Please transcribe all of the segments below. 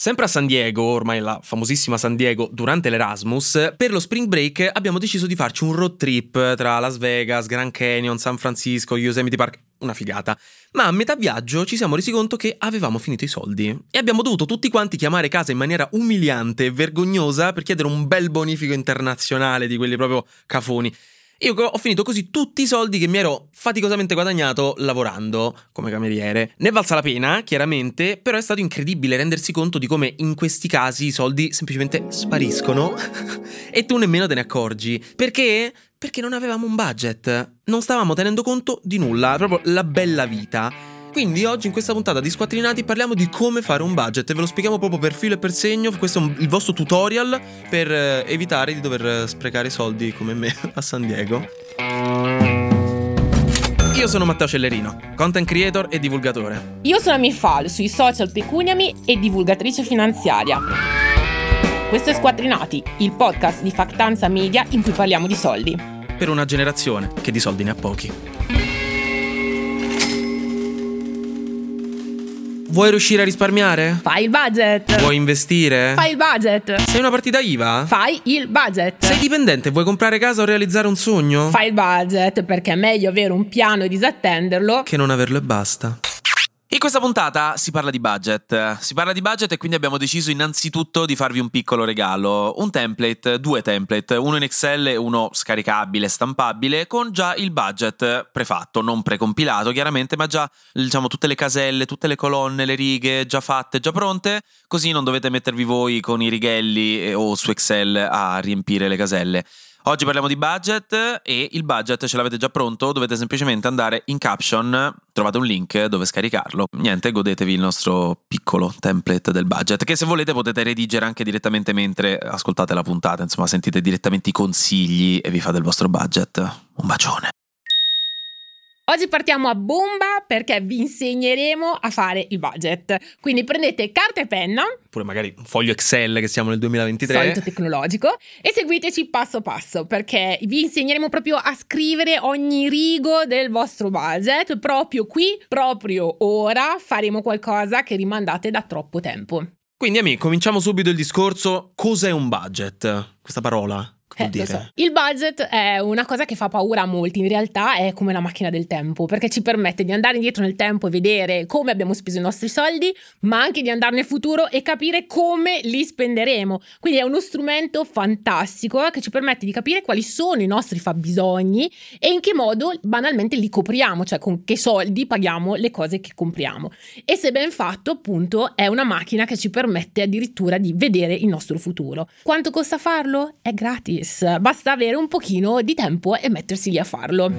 Sempre a San Diego, ormai la famosissima San Diego, durante l'Erasmus, per lo spring break abbiamo deciso di farci un road trip tra Las Vegas, Grand Canyon, San Francisco, Yosemite Park, una figata. Ma a metà viaggio ci siamo resi conto che avevamo finito i soldi e abbiamo dovuto tutti quanti chiamare casa in maniera umiliante e vergognosa per chiedere un bel bonifico internazionale di quelli proprio cafoni. Io ho finito così tutti i soldi che mi ero faticosamente guadagnato lavorando come cameriere. Ne è valsa la pena, chiaramente, però è stato incredibile rendersi conto di come in questi casi i soldi semplicemente spariscono e tu nemmeno te ne accorgi. Perché? Perché non avevamo un budget. Non stavamo tenendo conto di nulla, proprio la bella vita. Quindi oggi in questa puntata di Squattrinati parliamo di come fare un budget e ve lo spieghiamo proprio per filo e per segno. Questo è un, il vostro tutorial per eh, evitare di dover sprecare soldi come me a San Diego. Io sono Matteo Cellerino, content creator e divulgatore. Io sono Mifal, sui social Pecuniami e divulgatrice finanziaria. Questo è Squattrinati, il podcast di Factanza Media in cui parliamo di soldi. Per una generazione che di soldi ne ha pochi. Vuoi riuscire a risparmiare? Fai il budget. Vuoi investire? Fai il budget. Sei una partita IVA? Fai il budget. Sei dipendente? Vuoi comprare casa o realizzare un sogno? Fai il budget perché è meglio avere un piano e disattenderlo che non averlo e basta. In questa puntata si parla di budget. Si parla di budget e quindi abbiamo deciso innanzitutto di farvi un piccolo regalo. Un template, due template, uno in Excel e uno scaricabile, stampabile, con già il budget prefatto, non precompilato chiaramente, ma già diciamo tutte le caselle, tutte le colonne, le righe già fatte, già pronte, così non dovete mettervi voi con i righelli eh, o su Excel a riempire le caselle. Oggi parliamo di budget e il budget ce l'avete già pronto, dovete semplicemente andare in caption, trovate un link dove scaricarlo. Niente, godetevi il nostro piccolo template del budget che se volete potete redigere anche direttamente mentre ascoltate la puntata, insomma sentite direttamente i consigli e vi fate il vostro budget. Un bacione. Oggi partiamo a bomba perché vi insegneremo a fare il budget. Quindi prendete carta e penna. Oppure magari un foglio Excel che siamo nel 2023. Solito tecnologico. E seguiteci passo passo perché vi insegneremo proprio a scrivere ogni rigo del vostro budget. Proprio qui, proprio ora, faremo qualcosa che rimandate da troppo tempo. Quindi amici, cominciamo subito il discorso. Cos'è un budget? Questa parola eh, so. Il budget è una cosa che fa paura a molti, in realtà è come la macchina del tempo, perché ci permette di andare indietro nel tempo e vedere come abbiamo speso i nostri soldi, ma anche di andare nel futuro e capire come li spenderemo. Quindi è uno strumento fantastico che ci permette di capire quali sono i nostri fabbisogni e in che modo banalmente li copriamo, cioè con che soldi paghiamo le cose che compriamo. E se ben fatto, appunto, è una macchina che ci permette addirittura di vedere il nostro futuro. Quanto costa farlo? È gratis gratis, basta avere un pochino di tempo e mettersi lì a farlo.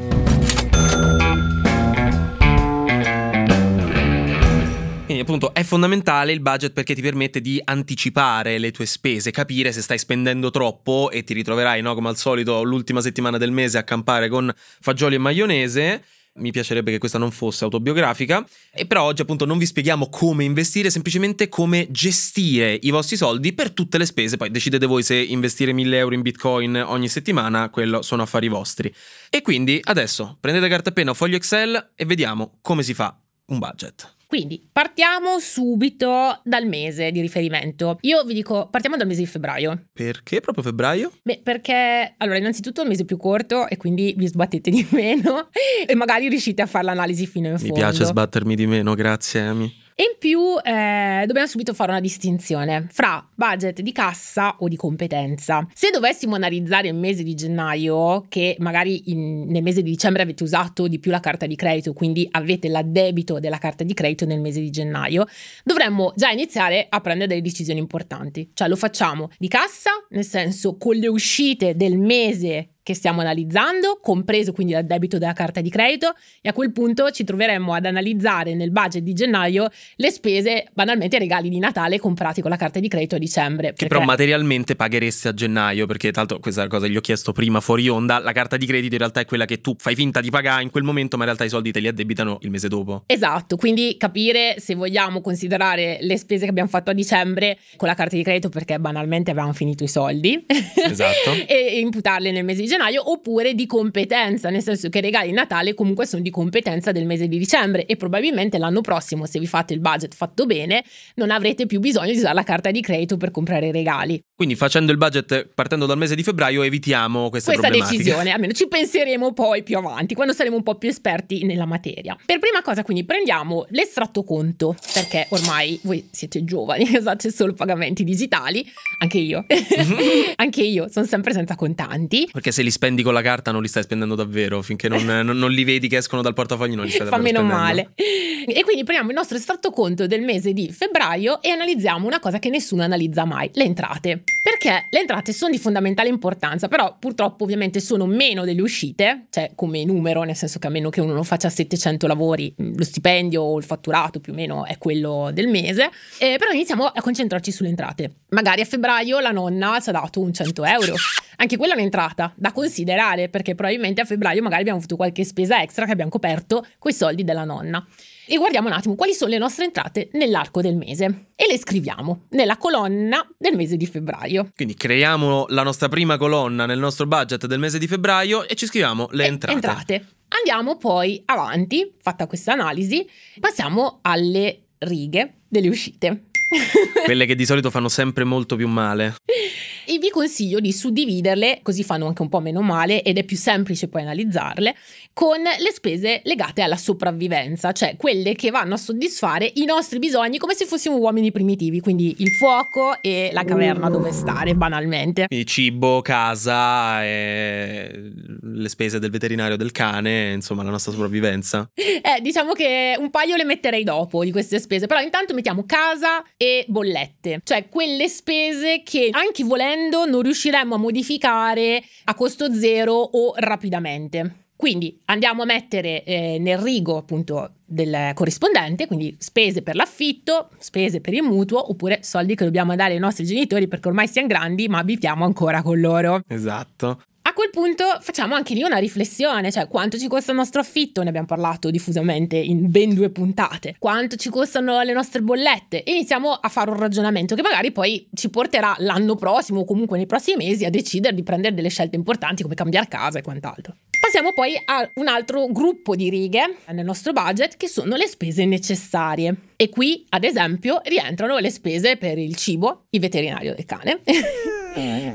Quindi appunto è fondamentale il budget perché ti permette di anticipare le tue spese, capire se stai spendendo troppo e ti ritroverai, no, come al solito, l'ultima settimana del mese a campare con fagioli e maionese mi piacerebbe che questa non fosse autobiografica, e però oggi appunto non vi spieghiamo come investire, semplicemente come gestire i vostri soldi per tutte le spese, poi decidete voi se investire 1000 euro in bitcoin ogni settimana, quello sono affari vostri. E quindi adesso prendete carta e penna o foglio Excel e vediamo come si fa un budget. Quindi partiamo subito dal mese di riferimento. Io vi dico, partiamo dal mese di febbraio. Perché proprio febbraio? Beh, perché allora, innanzitutto è il mese più corto e quindi vi sbattete di meno e magari riuscite a fare l'analisi fino in fondo. Mi piace sbattermi di meno, grazie Amy. E in più eh, dobbiamo subito fare una distinzione fra budget di cassa o di competenza. Se dovessimo analizzare il mese di gennaio, che magari in, nel mese di dicembre avete usato di più la carta di credito, quindi avete l'addebito della carta di credito nel mese di gennaio, dovremmo già iniziare a prendere delle decisioni importanti. Cioè lo facciamo di cassa, nel senso con le uscite del mese che stiamo analizzando, compreso quindi il debito della carta di credito e a quel punto ci troveremmo ad analizzare nel budget di gennaio le spese, banalmente regali di Natale comprati con la carta di credito a dicembre. Che perché... però materialmente pagheresti a gennaio, perché tanto questa cosa gli ho chiesto prima fuori onda, la carta di credito in realtà è quella che tu fai finta di pagare in quel momento, ma in realtà i soldi te li addebitano il mese dopo. Esatto, quindi capire se vogliamo considerare le spese che abbiamo fatto a dicembre con la carta di credito perché banalmente avevamo finito i soldi. Esatto. e imputarle nel mese di gennaio gennaio oppure di competenza, nel senso che i regali di Natale comunque sono di competenza del mese di dicembre e probabilmente l'anno prossimo, se vi fate il budget fatto bene, non avrete più bisogno di usare la carta di credito per comprare i regali. Quindi facendo il budget partendo dal mese di febbraio evitiamo Questa problematiche. decisione, almeno ci penseremo poi più avanti, quando saremo un po' più esperti nella materia. Per prima cosa quindi prendiamo l'estratto conto, perché ormai voi siete giovani, usate solo pagamenti digitali, anche io, anche io sono sempre senza contanti. Perché se li spendi con la carta non li stai spendendo davvero, finché non, non- non li vedi che escono dal portafoglio non li stai Fa davvero meno spendendo. male. E quindi prendiamo il nostro estratto conto del mese di febbraio e analizziamo una cosa che nessuno analizza mai, le entrate. Perché le entrate sono di fondamentale importanza, però purtroppo ovviamente sono meno delle uscite, cioè come numero, nel senso che a meno che uno non faccia 700 lavori, mh, lo stipendio o il fatturato più o meno è quello del mese, Eh, però iniziamo a concentrarci sulle entrate. Magari a febbraio la nonna ci ha dato un 100 euro. Anche quella è un'entrata da considerare perché probabilmente a febbraio magari abbiamo avuto qualche spesa extra che abbiamo coperto coi soldi della nonna. E guardiamo un attimo quali sono le nostre entrate nell'arco del mese e le scriviamo nella colonna del mese di febbraio. Quindi creiamo la nostra prima colonna nel nostro budget del mese di febbraio e ci scriviamo le Eh, entrate. Andiamo poi avanti, fatta questa analisi, passiamo alle righe delle uscite. Quelle che di solito fanno sempre molto più male. E vi consiglio di suddividerle, così fanno anche un po' meno male ed è più semplice poi analizzarle, con le spese legate alla sopravvivenza, cioè quelle che vanno a soddisfare i nostri bisogni come se fossimo uomini primitivi, quindi il fuoco e la caverna dove stare, banalmente. Quindi cibo, casa, e le spese del veterinario del cane, insomma la nostra sopravvivenza. Eh, diciamo che un paio le metterei dopo di queste spese, però intanto mettiamo casa e bollette, cioè quelle spese che anche volendo non riusciremmo a modificare a costo zero o rapidamente. Quindi andiamo a mettere eh, nel rigo appunto del corrispondente, quindi spese per l'affitto, spese per il mutuo oppure soldi che dobbiamo dare ai nostri genitori perché ormai siamo grandi ma abitiamo ancora con loro. Esatto. Quel punto facciamo anche lì una riflessione, cioè quanto ci costa il nostro affitto, ne abbiamo parlato diffusamente in ben due puntate, quanto ci costano le nostre bollette e iniziamo a fare un ragionamento che magari poi ci porterà l'anno prossimo o comunque nei prossimi mesi a decidere di prendere delle scelte importanti come cambiare casa e quant'altro. Passiamo poi a un altro gruppo di righe nel nostro budget che sono le spese necessarie. E qui, ad esempio, rientrano le spese per il cibo, il veterinario del cane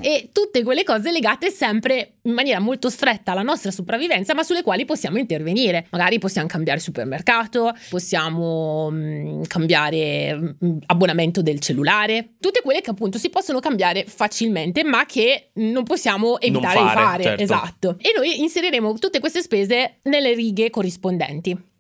e tutte quelle cose legate sempre in maniera molto stretta alla nostra sopravvivenza, ma sulle quali possiamo intervenire. Magari possiamo cambiare supermercato, possiamo mm, cambiare mm, abbonamento del cellulare, tutte quelle che appunto si possono cambiare facilmente, ma che non possiamo evitare fare, di fare. certo. Esatto. E noi inseriremo tutte queste spese nelle righe corrispondenti.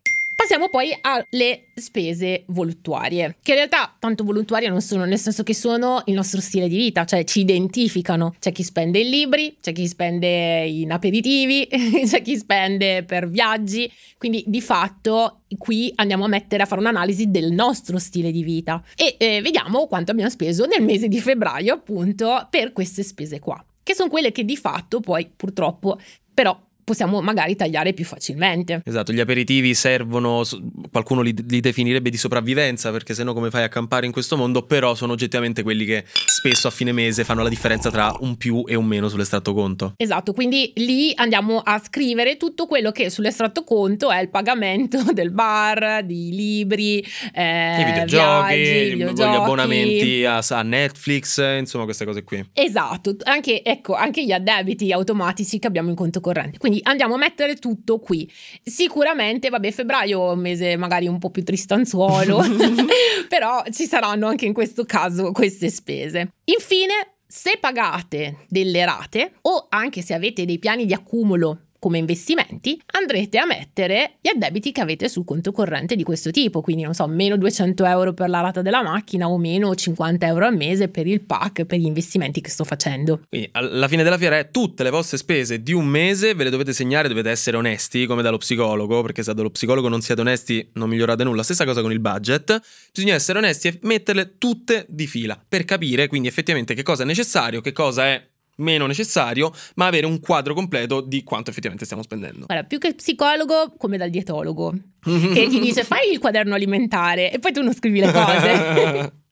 Passiamo poi alle spese voluttuarie, che in realtà tanto voluttuarie non sono, nel senso che sono il nostro stile di vita, cioè ci identificano. C'è chi spende in libri, c'è chi spende in aperitivi, c'è chi spende per viaggi, quindi di fatto qui andiamo a mettere a fare un'analisi del nostro stile di vita e eh, vediamo quanto abbiamo speso nel mese di febbraio appunto per queste spese qua, che sono quelle che di fatto poi purtroppo però possiamo magari tagliare più facilmente. Esatto, gli aperitivi servono, qualcuno li, li definirebbe di sopravvivenza perché sennò come fai a campare in questo mondo, però sono oggettivamente quelli che spesso a fine mese fanno la differenza tra un più e un meno sull'estratto conto. Esatto, quindi lì andiamo a scrivere tutto quello che sull'estratto conto è il pagamento del bar, di libri, eh, I videogiochi, viaggi, gli abbonamenti a, a Netflix, eh, insomma queste cose qui. Esatto, anche, ecco, anche gli addebiti automatici che abbiamo in conto corrente. Quindi andiamo a mettere tutto qui. Sicuramente, vabbè, febbraio è un mese magari un po' più tristanzuolo, però ci saranno anche in questo caso queste spese. Infine, se pagate delle rate o anche se avete dei piani di accumulo come investimenti, andrete a mettere gli addebiti che avete sul conto corrente di questo tipo, quindi non so, meno 200 euro per la rata della macchina o meno 50 euro al mese per il pack, per gli investimenti che sto facendo. Quindi alla fine della fiera è tutte le vostre spese di un mese, ve le dovete segnare, dovete essere onesti come dallo psicologo, perché se dallo psicologo non siete onesti non migliorate nulla. Stessa cosa con il budget, bisogna essere onesti e metterle tutte di fila per capire quindi effettivamente che cosa è necessario, che cosa è meno necessario, ma avere un quadro completo di quanto effettivamente stiamo spendendo. Guarda, più che psicologo, come dal dietologo, che ti dice fai il quaderno alimentare e poi tu non scrivi le cose.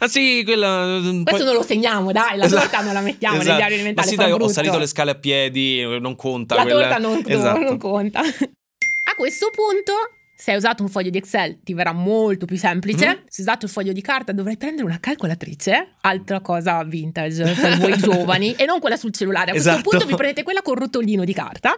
Ah sì, quella... Questo non lo segniamo, dai, la Esatto. torta non la mettiamo Esatto. nel diario alimentare. Ma sì, dai, ho brutto. salito le scale a piedi, non conta. La quella- torta non, Esatto. non conta. A questo punto, se hai usato un foglio di Excel, ti verrà molto più semplice. Mhm. Se hai usato il foglio di carta, dovrai prendere una calcolatrice, altra cosa vintage per voi giovani, e non quella sul cellulare. A questo Esatto. punto vi prendete quella con rotolino di carta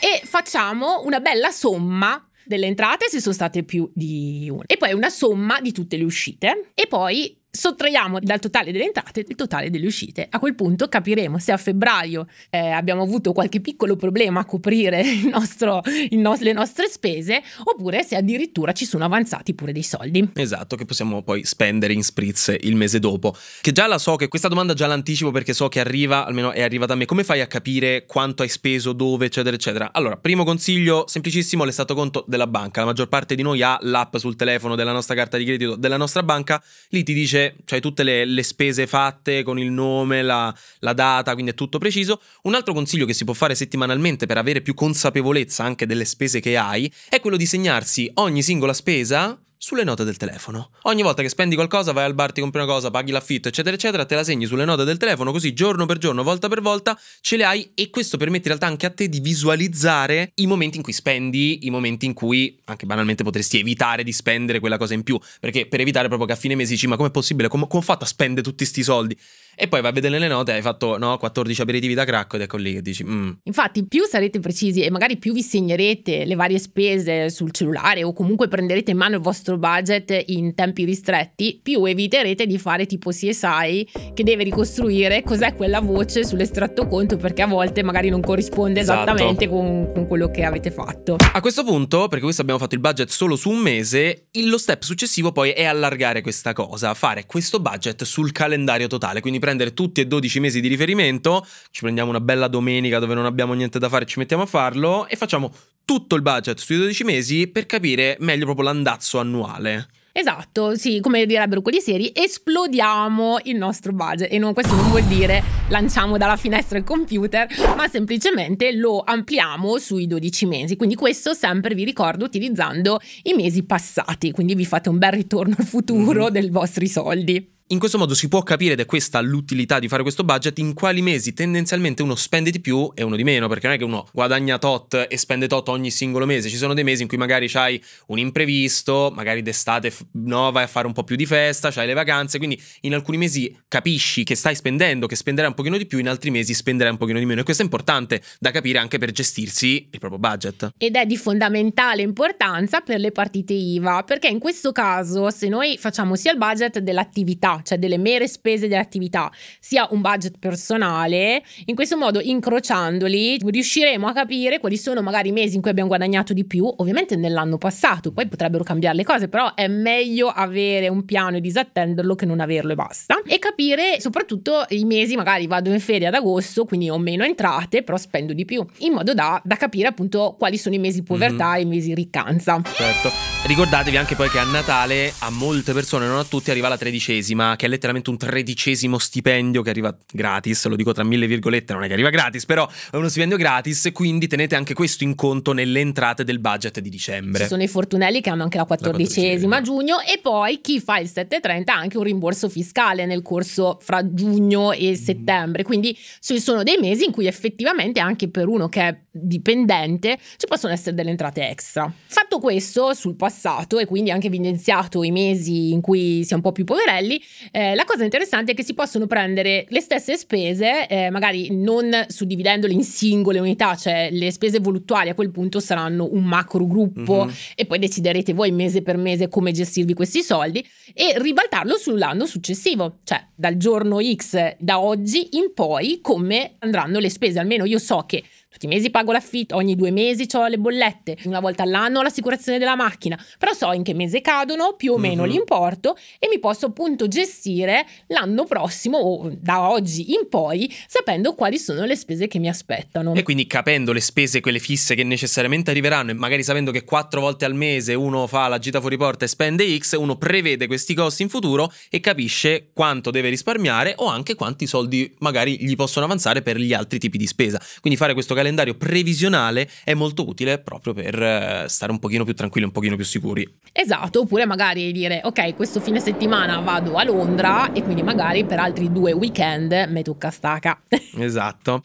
e facciamo una bella somma delle entrate se sono state più di una e poi una somma di tutte le uscite e poi sottraiamo dal totale delle entrate il totale delle uscite. A quel punto capiremo se a febbraio eh, abbiamo avuto qualche piccolo problema a coprire nostro- nos- le nostre spese oppure se addirittura ci sono avanzati pure dei soldi. Esatto, che possiamo poi spendere in spritz il mese dopo. Che già la so, che questa domanda già l'anticipo perché so che arriva, almeno è arrivata a me. Come fai a capire quanto hai speso, dove, eccetera, eccetera? Allora, primo consiglio, semplicissimo, l'estato conto della banca. La maggior parte di noi ha l'app sul telefono della nostra carta di credito della nostra banca. Lì ti dice, cioè tutte le, le spese fatte con il nome, la, la data, quindi è tutto preciso. Un altro consiglio che si può fare settimanalmente per avere più consapevolezza anche delle spese che hai è quello di segnarsi ogni singola spesa sulle note del telefono. Ogni volta che spendi qualcosa, vai al bar, ti compri una cosa, paghi l'affitto, eccetera, eccetera, te la segni sulle note del telefono, così giorno per giorno, volta per volta, ce le hai e questo permette in realtà anche a te di visualizzare i momenti in cui spendi, i momenti in cui anche banalmente potresti evitare di spendere quella cosa in più, perché per evitare proprio che a fine mese dici ma com'è possibile, come, ho fatto a spendere tutti sti soldi? E poi vai a vedere le note, hai fatto no, 14 aperitivi da cracco ed ecco lì che dici "Mm, Infatti, più sarete precisi e magari più vi segnerete le varie spese sul cellulare o comunque prenderete in mano il vostro budget in tempi ristretti, più eviterete di fare tipo CSI che deve ricostruire cos'è quella voce sull'estratto conto perché a volte magari non corrisponde Esatto. esattamente con, con quello che avete fatto. A questo punto, perché questo abbiamo fatto il budget solo su un mese, lo step successivo poi è allargare questa cosa, fare questo budget sul calendario totale, quindi prendere tutti e 12 mesi di riferimento, ci prendiamo una bella domenica dove non abbiamo niente da fare, ci mettiamo a farlo e facciamo tutto il budget sui 12 mesi per capire meglio proprio l'andazzo annuale. Esatto, sì, come direbbero quelli seri, esplodiamo il nostro budget e non, questo non vuol dire lanciamo dalla finestra il computer, ma semplicemente lo ampliamo sui 12 mesi. Quindi questo sempre vi ricordo utilizzando i mesi passati, quindi vi fate un bel ritorno al futuro Mhm. dei vostri soldi. In questo modo si può capire, ed è questa l'utilità di fare questo budget, in quali mesi tendenzialmente uno spende di più e uno di meno, perché non è che uno guadagna tot e spende tot ogni singolo mese, ci sono dei mesi in cui magari c'hai un imprevisto, magari d'estate no, vai a fare un po' più di festa, c'hai le vacanze, quindi in alcuni mesi capisci che stai spendendo, che spenderai un pochino di più, in altri mesi spenderai un pochino di meno e questo è importante da capire anche per gestirsi il proprio budget. Ed è di fondamentale importanza per le partite IVA, perché in questo caso se noi facciamo sia il budget dell'attività, cioè delle mere spese dell'attività, sia un budget personale, in questo modo incrociandoli riusciremo a capire quali sono magari i mesi in cui abbiamo guadagnato di più, ovviamente nell'anno passato, poi potrebbero cambiare le cose, però è meglio avere un piano e disattenderlo che non averlo e basta. E capire soprattutto i mesi, magari vado in ferie ad agosto, quindi ho meno entrate, però spendo di più, in modo da, da capire appunto quali sono i mesi povertà e i mesi riccanza. Certo. Ricordatevi anche poi che a Natale a molte persone, non a tutti, arriva la tredicesima, che è letteralmente un tredicesimo stipendio che arriva gratis, lo dico tra mille virgolette, non è che arriva gratis, però è uno stipendio gratis, quindi tenete anche questo in conto nelle entrate del budget di dicembre. Ci sono i fortunelli che hanno anche la quattordicesima a giugno e poi chi fa il 730 ha anche un rimborso fiscale nel corso fra giugno e settembre. Quindi ci sono dei mesi in cui effettivamente anche per uno che è dipendente ci possono essere delle entrate extra. Fatto questo sul passato e quindi anche evidenziato i mesi in cui si è un po' più poverelli, eh, la cosa interessante è che si possono prendere le stesse spese, eh, magari non suddividendole in singole unità, cioè le spese voluttuali a quel punto saranno un macro gruppo Mhm. e poi deciderete voi mese per mese come gestirvi questi soldi e ribaltarlo sull'anno successivo, cioè dal giorno X da oggi in poi come andranno le spese. Almeno io so che tutti i mesi pago l'affitto, ogni due mesi ho le bollette, una volta all'anno ho l'assicurazione della macchina, però so in che mese cadono più o meno mm-hmm. l'importo e mi posso appunto gestire l'anno prossimo o da oggi in poi sapendo quali sono le spese che mi aspettano. E quindi capendo le spese, quelle fisse che necessariamente arriveranno e magari sapendo che quattro volte al mese uno fa la gita fuori porta e spende X, uno prevede questi costi in futuro e capisce quanto deve risparmiare o anche quanti soldi magari gli possono avanzare per gli altri tipi di spesa. Quindi fare questo calendario previsionale è molto utile proprio per eh, stare un pochino più tranquilli, un pochino più sicuri. Esatto, oppure magari dire ok, questo fine settimana vado a Londra e quindi magari per altri due weekend me tocca staca. esatto.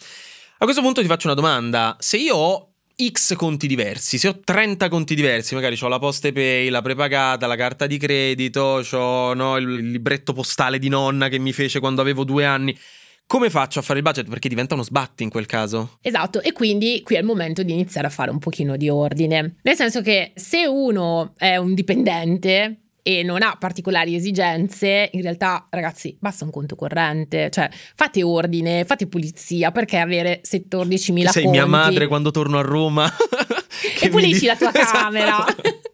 A questo punto ti faccio una domanda. Se io ho X conti diversi, se ho 30 conti diversi, magari ho la poste pay, la prepagata, la carta di credito, ho no, il libretto postale di nonna che mi fece quando avevo due anni. Come faccio a fare il budget? Perché diventa uno sbatti in quel caso. Esatto, e quindi qui è il momento di iniziare a fare un pochino di ordine. Nel senso che se uno è un dipendente, e non ha particolari esigenze, in realtà ragazzi basta un conto corrente, cioè fate ordine, fate pulizia, perché avere 14.000 Sei conti... mia madre quando torno a Roma. e pulisci la tua camera. Esatto,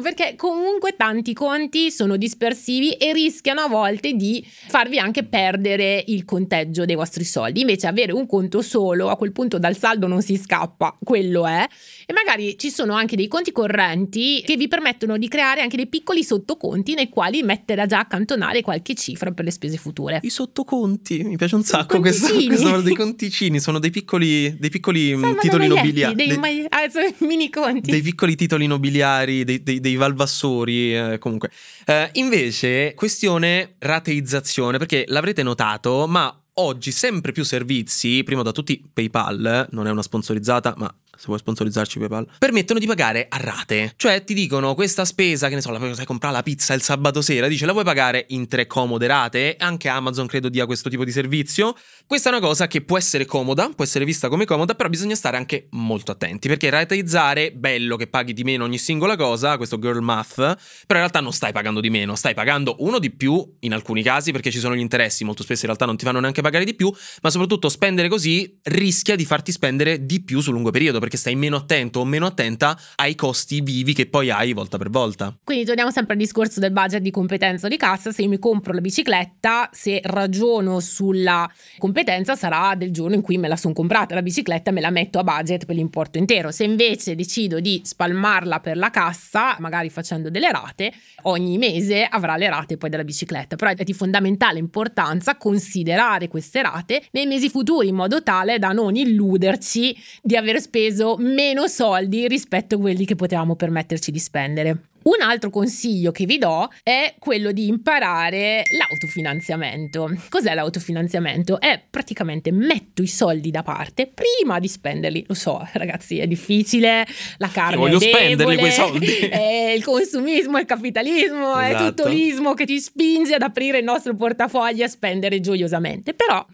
perché comunque tanti conti sono dispersivi e rischiano a volte di farvi anche perdere il conteggio dei vostri soldi. Invece avere un conto solo, a quel punto dal saldo non si scappa, quello è. E magari ci sono anche dei conti correnti che vi permettono di creare anche dei piccoli sottoconti nei quali mettere a già accantonare qualche cifra per le spese future. I sottoconti, mi piace un sacco questo, questo dei conticini, sono dei piccoli, dei piccoli titoli nobiliari. Dei, dei, ah, mini conti. Dei piccoli titoli nobiliari, dei, dei, dei valvassori, eh, comunque. Eh, invece, questione rateizzazione, perché l'avrete notato, ma oggi sempre più servizi, prima da tutti PayPal, non è una sponsorizzata, ma se vuoi sponsorizzarci PayPal, permettono di pagare a rate. Cioè ti dicono questa spesa, che ne so, la puoi comprare la pizza il sabato sera, dice la vuoi pagare in tre comode rate, anche Amazon credo dia questo tipo di servizio. Questa è una cosa che può essere comoda, può essere vista come comoda, però bisogna stare anche molto attenti, perché rateizzare, bello che paghi di meno ogni singola cosa, questo girl math, però in realtà non stai pagando di meno, stai pagando uno di più in alcuni casi perché ci sono gli interessi, molto spesso in realtà non ti fanno neanche pagare di più, ma soprattutto spendere così rischia di farti spendere di più sul lungo periodo, perché stai meno attento o meno attenta ai costi vivi che poi hai volta per volta. Quindi torniamo sempre al discorso del budget di competenza di cassa, se io mi compro la bicicletta, se ragiono sulla competenza sarà del giorno in cui me la sono comprata la bicicletta, me la metto a budget per l'importo intero. Se invece decido di spalmarla per la cassa, magari facendo delle rate, ogni mese avrà le rate poi della bicicletta, però è di fondamentale importanza considerare queste rate nei mesi futuri in modo tale da non illuderci di aver speso meno meno soldi rispetto a quelli che potevamo permetterci di spendere. Un altro consiglio che vi do è quello di imparare l'autofinanziamento. Cos'è l'autofinanziamento? È praticamente metto i soldi da parte prima di spenderli. Lo so, ragazzi, è difficile, la carne Io voglio è debole, spenderli quei soldi. È il consumismo, il capitalismo, esatto. è tutto l'ismo che ti spinge ad aprire il nostro portafoglio e a spendere gioiosamente. Però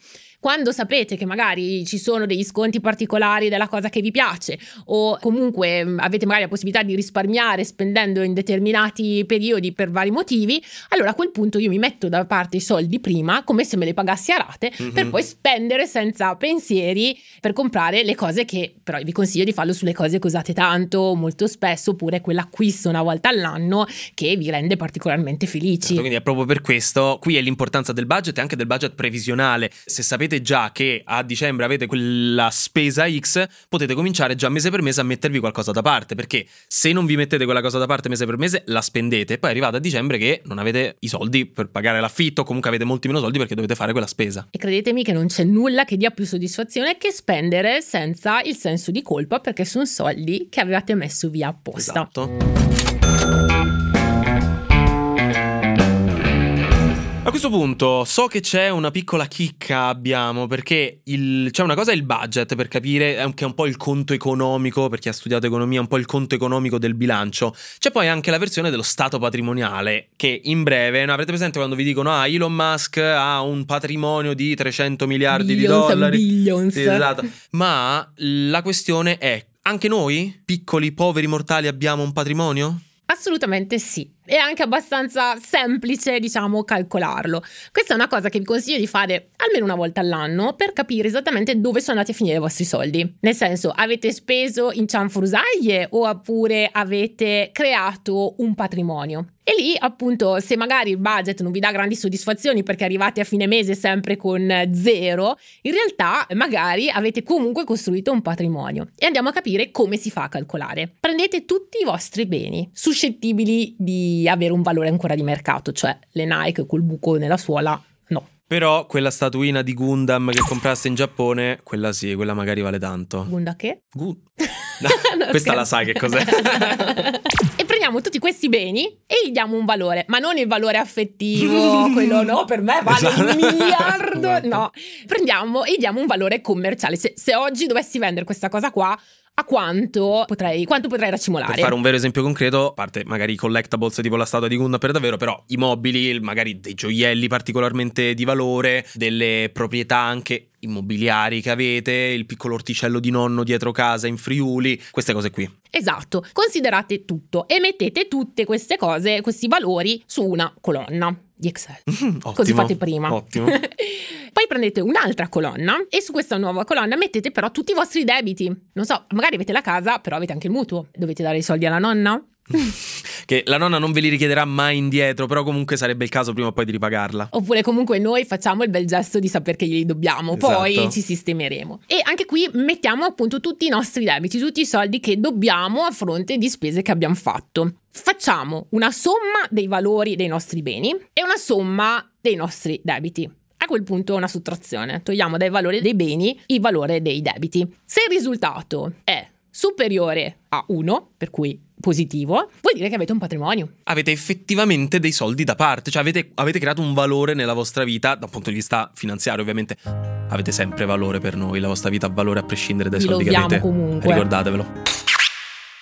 quando sapete che magari ci sono degli sconti particolari della cosa che vi piace o comunque mm, avete magari la possibilità di risparmiare spendendo in determinati periodi per vari motivi, allora a quel punto io mi metto da parte i soldi prima come se me li pagassi a rate mm-hmm. per poi spendere senza pensieri per comprare le cose che però vi consiglio di farlo sulle cose che usate tanto molto spesso oppure quell'acquisto una volta all'anno che vi rende particolarmente felici. Certo, quindi è proprio per questo qui è l'importanza del budget e anche del budget previsionale. Se sapete sapete già che a dicembre avete quella spesa X, potete cominciare già mese per mese a mettervi qualcosa da parte, perché se non vi mettete quella cosa da parte mese per mese, la spendete e poi arrivate a dicembre che non avete i soldi per pagare l'affitto, comunque avete molti meno soldi perché dovete fare quella spesa. E credetemi che non c'è nulla che dia più soddisfazione che spendere senza il senso di colpa perché sono soldi che avevate messo via apposta. Esatto. A questo punto so che c'è una piccola chicca abbiamo perché il, c'è una cosa è il budget per capire che è un po' il conto economico per chi ha studiato economia, un po' il conto economico del bilancio. C'è poi anche la versione dello stato patrimoniale che in breve, no, avrete presente quando vi dicono ah Elon Musk ha un patrimonio di 300 miliardi billions di dollari. Billions. Sì, esatto. Ma la questione è anche noi, piccoli poveri mortali, abbiamo un patrimonio? Assolutamente sì. È anche abbastanza semplice, diciamo, calcolarlo. Questa è una cosa che vi consiglio di fare almeno una volta all'anno per capire esattamente dove sono andati a finire i vostri soldi. Nel senso, avete speso in cianfrusaglie oppure avete creato un patrimonio? E lì, appunto, se magari il budget non vi dà grandi soddisfazioni perché arrivate a fine mese sempre con zero, in realtà magari avete comunque costruito un patrimonio. E andiamo a capire come si fa a calcolare. Prendete tutti i vostri beni suscettibili di avere un valore ancora di mercato, cioè le Nike col buco nella suola, no. Però quella statuina di Gundam che compraste in Giappone, quella sì, quella magari vale tanto. Gunda che? Gu- no, no, questa la sai che cos'è. e prendiamo tutti questi beni e gli diamo un valore, ma non il valore affettivo, quello no, per me vale esatto. un miliardo, esatto. no. Prendiamo e gli diamo un valore commerciale. Se, se oggi dovessi vendere questa cosa qua, a quanto potrei, quanto potrei racimolare. Per fare un vero esempio concreto, a parte magari i collectables tipo la statua di Gunda per davvero, però i mobili, magari dei gioielli particolarmente di valore, delle proprietà anche immobiliari che avete, il piccolo orticello di nonno dietro casa in Friuli, queste cose qui. Esatto, considerate tutto e mettete tutte queste cose, questi valori su una colonna di Excel. Mm, Così fate prima. Ottimo. Poi prendete un'altra colonna e su questa nuova colonna mettete però tutti i vostri debiti. Non so, magari avete la casa, però avete anche il mutuo. Dovete dare i soldi alla nonna? che la nonna non ve li richiederà mai indietro, però comunque sarebbe il caso prima o poi di ripagarla. Oppure comunque noi facciamo il bel gesto di sapere che glieli dobbiamo, esatto. poi ci sistemeremo. E anche qui mettiamo appunto tutti i nostri debiti, tutti i soldi che dobbiamo a fronte di spese che abbiamo fatto. Facciamo una somma dei valori dei nostri beni e una somma dei nostri debiti. A quel punto una sottrazione, togliamo dai valori dei beni il valore dei debiti. Se il risultato è superiore a 1, per cui positivo, vuol dire che avete un patrimonio. Avete effettivamente dei soldi da parte, cioè avete, avete, creato un valore nella vostra vita, da un punto di vista finanziario ovviamente. Avete sempre valore per noi, la vostra vita ha valore a prescindere dai Vi soldi che avete. comunque. Ricordatevelo.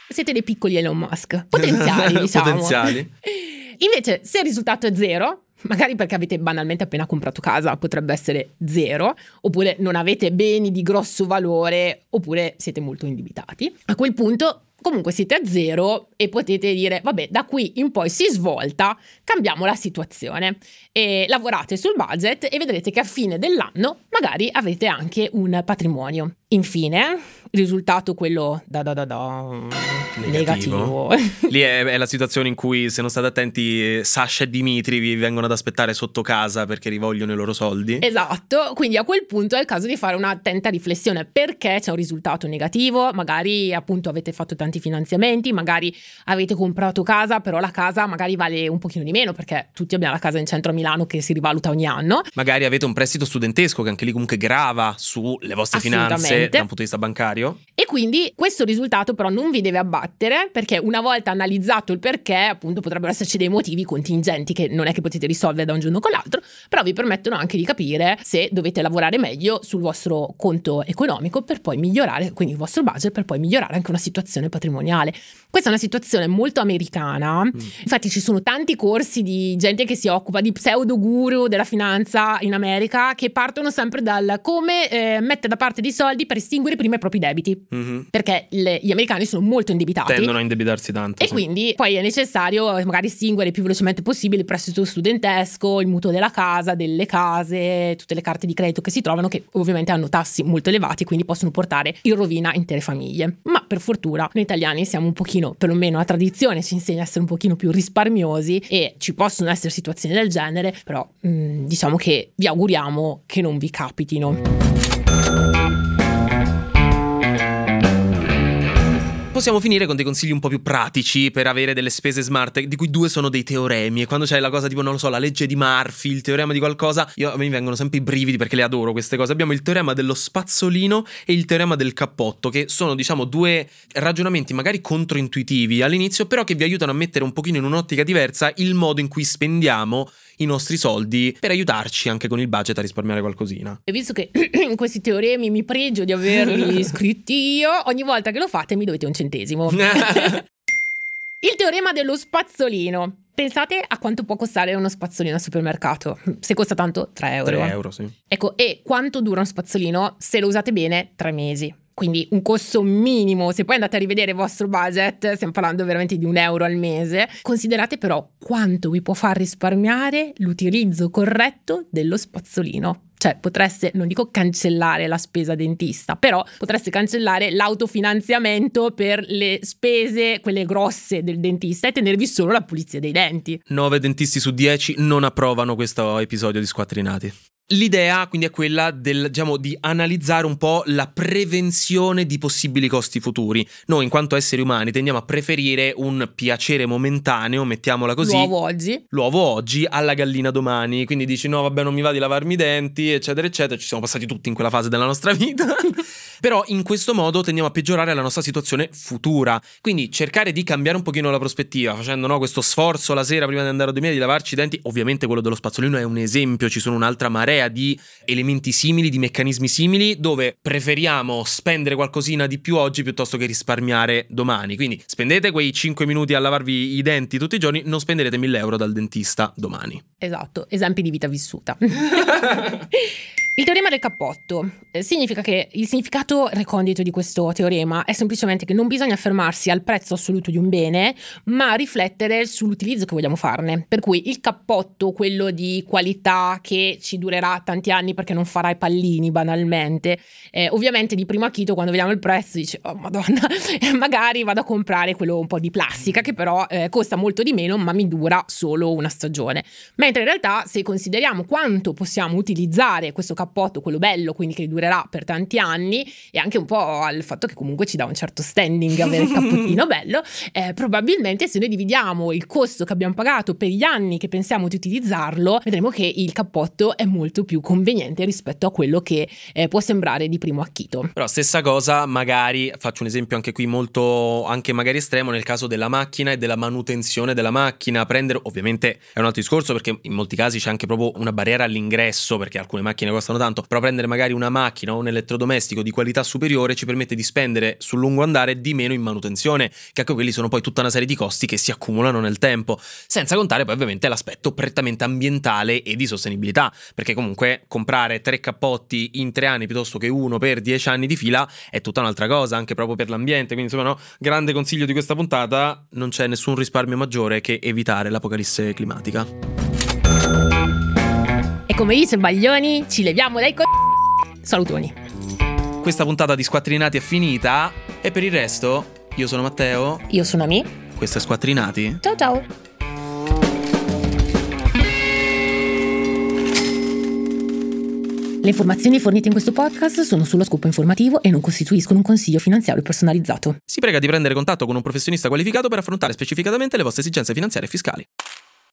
Siete dei piccoli Elon Musk, potenziali diciamo. potenziali. Invece, se il risultato è zero, magari perché avete banalmente appena comprato casa, potrebbe essere zero, oppure non avete beni di grosso valore, oppure siete molto indebitati. A quel punto comunque siete a zero e potete dire vabbè da qui in poi si svolta, cambiamo la situazione e lavorate sul budget e vedrete che a fine dell'anno magari avete anche un patrimonio. Infine, risultato quello da da da da negativo. negativo. Lì è, è, la situazione in cui se non state attenti Sasha e Dimitri vi vengono ad aspettare sotto casa perché rivogliono i loro soldi. Esatto, quindi a quel punto è il caso di fare un'attenta riflessione perché c'è un risultato negativo, magari appunto avete fatto tanti finanziamenti, magari avete comprato casa, però la casa magari vale un pochino di meno perché tutti abbiamo la casa in centro a Milano che si rivaluta ogni anno. Magari avete un prestito studentesco che anche lì comunque grava sulle vostre finanze da un punto di vista bancario. E quindi questo risultato però non vi deve abbattere perché una volta analizzato il perché, appunto potrebbero esserci dei motivi contingenti che non è che potete risolvere da un giorno con l'altro, però vi permettono anche di capire se dovete lavorare meglio sul vostro conto economico per poi migliorare, quindi il vostro budget per poi migliorare anche una situazione patrimoniale. Questa è una situazione molto americana, mm. infatti ci sono tanti corsi di gente che si occupa di pseudo guru della finanza in America che partono sempre dal come eh, mettere da parte dei soldi per estinguere prima i propri debiti, mm-hmm. perché le, gli americani sono molto indebitati. Tendono a indebitarsi tanto. E sì. quindi poi è necessario eh, magari estinguere il più velocemente possibile il prestito studentesco, il mutuo della casa, delle case, tutte le carte di credito che si trovano che ovviamente hanno tassi molto elevati, quindi possono portare in rovina intere famiglie. Ma per fortuna noi italiani siamo un pochino, perlomeno la tradizione ci insegna a essere un pochino più risparmiosi e ci possono essere situazioni del genere, però mh, mm, diciamo che vi auguriamo che non vi capitino. Possiamo finire con dei consigli un po' più pratici per avere delle spese smart, di cui due sono dei teoremi. E quando c'è la cosa tipo, non lo so, la legge di Murphy, il teorema di qualcosa, io, a me mi vengono sempre i brividi perché le adoro queste cose. Abbiamo il teorema dello spazzolino e il teorema del cappotto, che sono, diciamo, due ragionamenti magari controintuitivi all'inizio, però che vi aiutano a mettere un pochino in un'ottica diversa il modo in cui spendiamo i nostri soldi per aiutarci anche con il budget a risparmiare qualcosina. E visto che questi teoremi mi pregio di averli scritti io, ogni volta che lo fate mi dovete un centesimo. il teorema dello spazzolino. Pensate a quanto può costare uno spazzolino al supermercato. Se costa tanto, 3 euro. 3 euro, sì. Ecco, e quanto dura uno spazzolino? Se lo usate bene, 3 mesi. quindi un costo minimo, se poi andate a rivedere il vostro budget, stiamo parlando veramente di un euro al mese, considerate però quanto vi può far risparmiare l'utilizzo corretto dello spazzolino. Cioè potreste, non dico cancellare la spesa dentista, però potreste cancellare l'autofinanziamento per le spese, quelle grosse del dentista e tenervi solo la pulizia dei denti. 9 dentisti su 10 non approvano questo episodio di Squattrinati. L'idea quindi è quella del, diciamo, di analizzare un po' la prevenzione di possibili costi futuri. Noi, in quanto esseri umani, tendiamo a preferire un piacere momentaneo, mettiamola così. L'uovo oggi. L'uovo oggi alla gallina domani. Quindi dici: no, vabbè, non mi va di lavarmi i denti, eccetera, eccetera. Ci siamo passati tutti in quella fase della nostra vita. Però in questo modo tendiamo a peggiorare la nostra situazione futura. Quindi cercare di cambiare un pochino la prospettiva, facendo no, questo sforzo la sera prima di andare a dormire di lavarci i denti. Ovviamente quello dello spazzolino è un esempio, ci sono un'altra marea marea di elementi simili, di meccanismi simili, dove preferiamo spendere qualcosina di più oggi piuttosto che risparmiare domani. Quindi spendete quei 5 minuti a lavarvi i denti tutti i giorni, non spenderete 1000 euro dal dentista domani. Esatto, esempi di vita vissuta. Il teorema del cappotto eh, significa che il significato recondito di questo teorema è semplicemente che non bisogna fermarsi al prezzo assoluto di un bene, ma riflettere sull'utilizzo che vogliamo farne. Per cui il cappotto, quello di qualità che ci durerà tanti anni perché non farà i pallini banalmente, eh, ovviamente di primo acchito quando vediamo il prezzo dice oh madonna, magari vado a comprare quello un po' di plastica che però eh, costa molto di meno ma mi dura solo una stagione. Mentre in realtà se consideriamo quanto possiamo utilizzare questo cappotto, cappotto, quello bello, quindi che durerà per tanti anni, e anche un po' al fatto che comunque ci dà un certo standing avere il cappottino bello, eh, probabilmente se noi dividiamo il costo che abbiamo pagato per gli anni che pensiamo di utilizzarlo, vedremo che il cappotto è molto più conveniente rispetto a quello che eh, può sembrare di primo acchito. Però stessa cosa, magari faccio un esempio anche qui molto anche magari estremo nel caso della macchina e della manutenzione della macchina, prendere ovviamente è un altro discorso perché in molti casi c'è anche proprio una barriera all'ingresso perché alcune macchine costano costano tanto, però prendere magari una macchina o un elettrodomestico di qualità superiore ci permette di spendere sul lungo andare di meno in manutenzione, che anche quelli sono poi tutta una serie di costi che si accumulano nel tempo, senza contare poi ovviamente l'aspetto prettamente ambientale e di sostenibilità, perché comunque comprare tre cappotti in tre anni piuttosto che uno per dieci anni di fila è tutta un'altra cosa, anche proprio per l'ambiente, quindi insomma no, grande consiglio di questa puntata, non c'è nessun risparmio maggiore che evitare l'apocalisse climatica. E come dice Baglioni, ci leviamo dai co... Salutoni. Questa puntata di Squattrinati è finita e per il resto io sono Matteo. Io sono Ami. Questo è Squattrinati. Ciao ciao. Le informazioni fornite in questo podcast sono sullo scopo informativo e non costituiscono un consiglio finanziario personalizzato. Si prega di prendere contatto con un professionista qualificato per affrontare specificatamente le vostre esigenze finanziarie e fiscali.